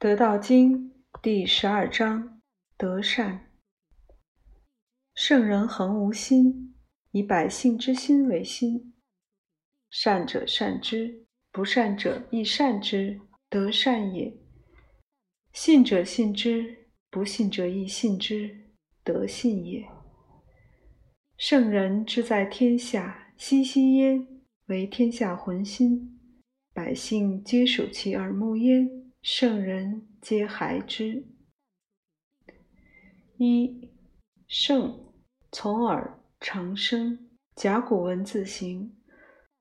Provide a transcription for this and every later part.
得道经第十二章：德善。圣人恒无心，以百姓之心为心。善者善之，不善者亦善之，德善也。信者信之，不信者亦信之，德信也。圣人之在天下，熙熙焉，为天下浑心。百姓皆属其耳目焉。圣人皆孩之。一圣从耳长生，甲骨文字形，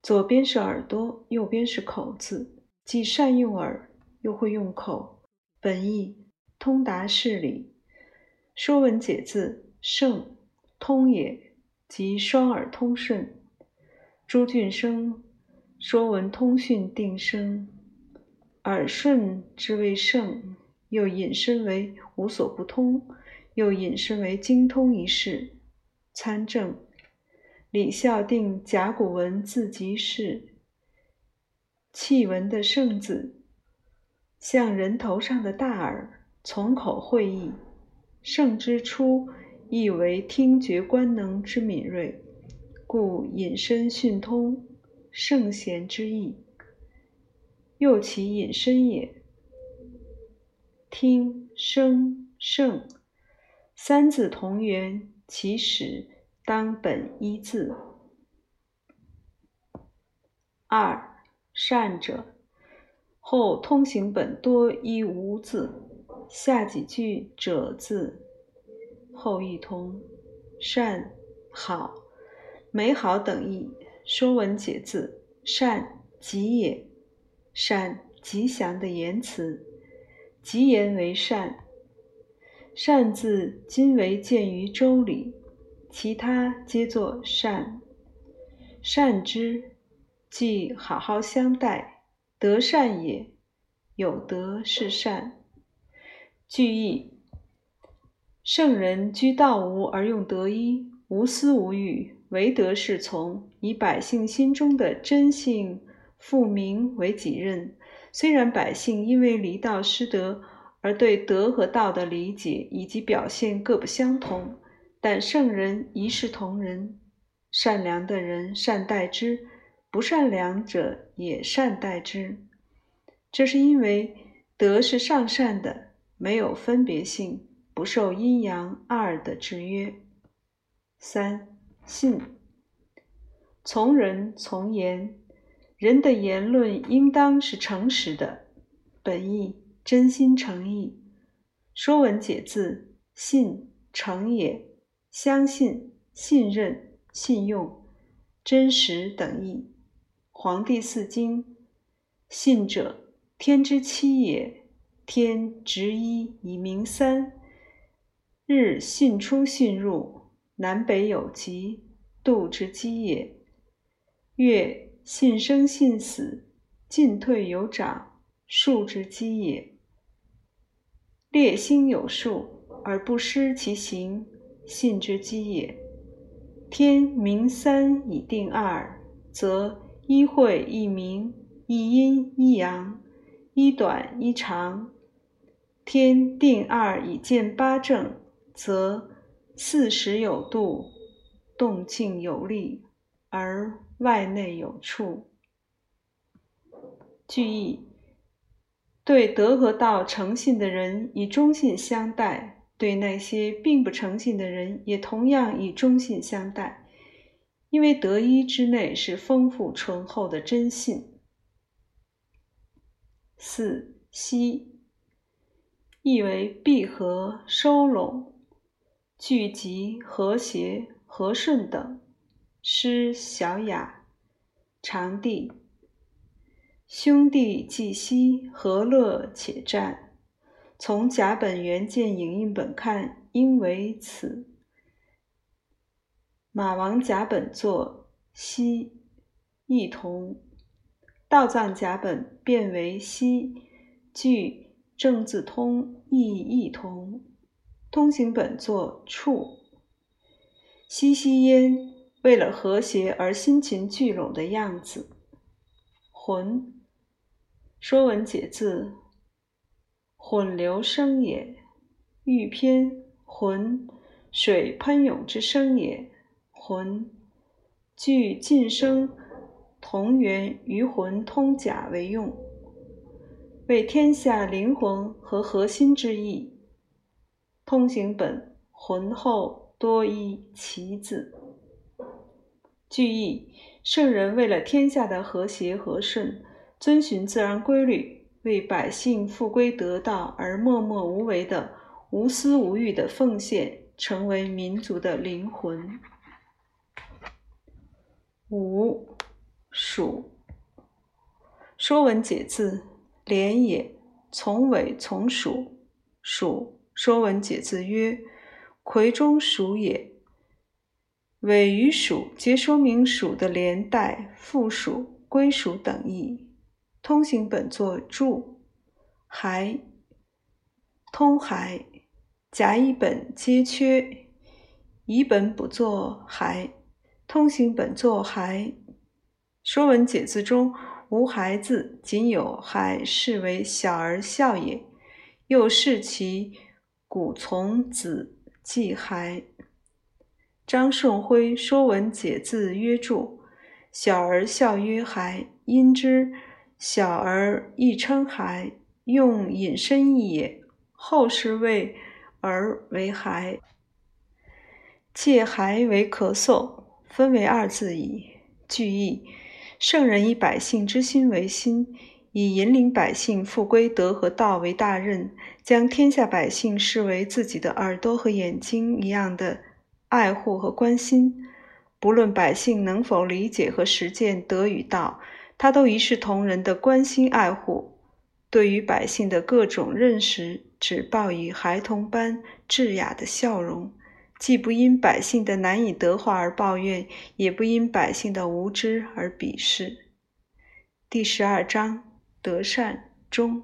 左边是耳朵，右边是口字，既善用耳，又会用口，本意通达事理。《说文解字》：圣通也，即双耳通顺。朱俊生《说文通讯》定声。耳顺之谓圣，又引申为无所不通，又引申为精通一事。参政，李孝定甲骨文字集释，契文的圣字，像人头上的大耳，从口会意。圣之初，意为听觉官能之敏锐，故引申训通圣贤之意。又其隐申也。听声圣三字同源，其始当本一字。二善者，后通行本多一无字，下几句者字，后一同。善好美好等义。《说文解字》：善吉也。善吉祥的言辞，吉言为善。善字今为见于周礼，其他皆作善。善之，即好好相待，德善也。有德是善。句意：圣人居道无而用德一，无私无欲，唯德是从，以百姓心中的真性。复名为己任。虽然百姓因为离道失德而对德和道的理解以及表现各不相同，但圣人一视同仁。善良的人善待之，不善良者也善待之。这是因为德是上善的，没有分别性，不受阴阳二的制约。三信，从人从言。人的言论应当是诚实的，本意真心诚意。《说文解字》：信诚也，相信、信任、信用、真实等义。《黄帝四经》：信者，天之七也。天执一以明三，日信出信入，南北有极，度之基也。月。信生信死，进退有长，数之基也。列星有数而不失其行，信之基也。天明三以定二，则一晦一明，一阴一阳，一短一长。天定二以见八正，则四时有度，动静有力，而。外内有处。句意：对德和道诚信的人以忠信相待，对那些并不诚信的人也同样以忠信相待。因为德一之内是丰富醇厚的真信。四息，意为闭合、收拢、聚集、和谐、和顺等。诗小雅，长弟兄弟既息，和乐且战。从甲本原件影印本看，应为此。马王甲本作息，异同。道藏甲本变为息，据正字通义异同。通行本作处，息息焉。为了和谐而辛勤聚拢的样子，魂。说文解字：混流声也；欲偏，浑，水喷涌之声也。浑，具近声同源于浑通假为用，为天下灵魂和核心之意。通行本浑后多依其字。句意：圣人为了天下的和谐和顺，遵循自然规律，为百姓复归得道而默默无为的、无私无欲的奉献，成为民族的灵魂。五，属。说文解字：连也，从尾从属。属，说文解字曰：魁中属也。尾与属皆说明属的连带、附属、归属等义。通行本作注：还，通还，甲乙本皆缺，乙本补作还，通行本作还。说文解字中无还字，仅有还视为小儿孝也，又视其古从子即还。张顺辉《说文解字》曰：“注，小儿笑曰孩，因之小儿亦称孩，用引申义也。后世谓儿为孩，借孩为咳嗽，分为二字矣。”句意：圣人以百姓之心为心，以引领百姓复归德和道为大任，将天下百姓视为自己的耳朵和眼睛一样的。爱护和关心，不论百姓能否理解和实践德与道，他都一视同仁的关心爱护。对于百姓的各种认识，只报以孩童般稚雅的笑容，既不因百姓的难以得化而抱怨，也不因百姓的无知而鄙视。第十二章：德善终。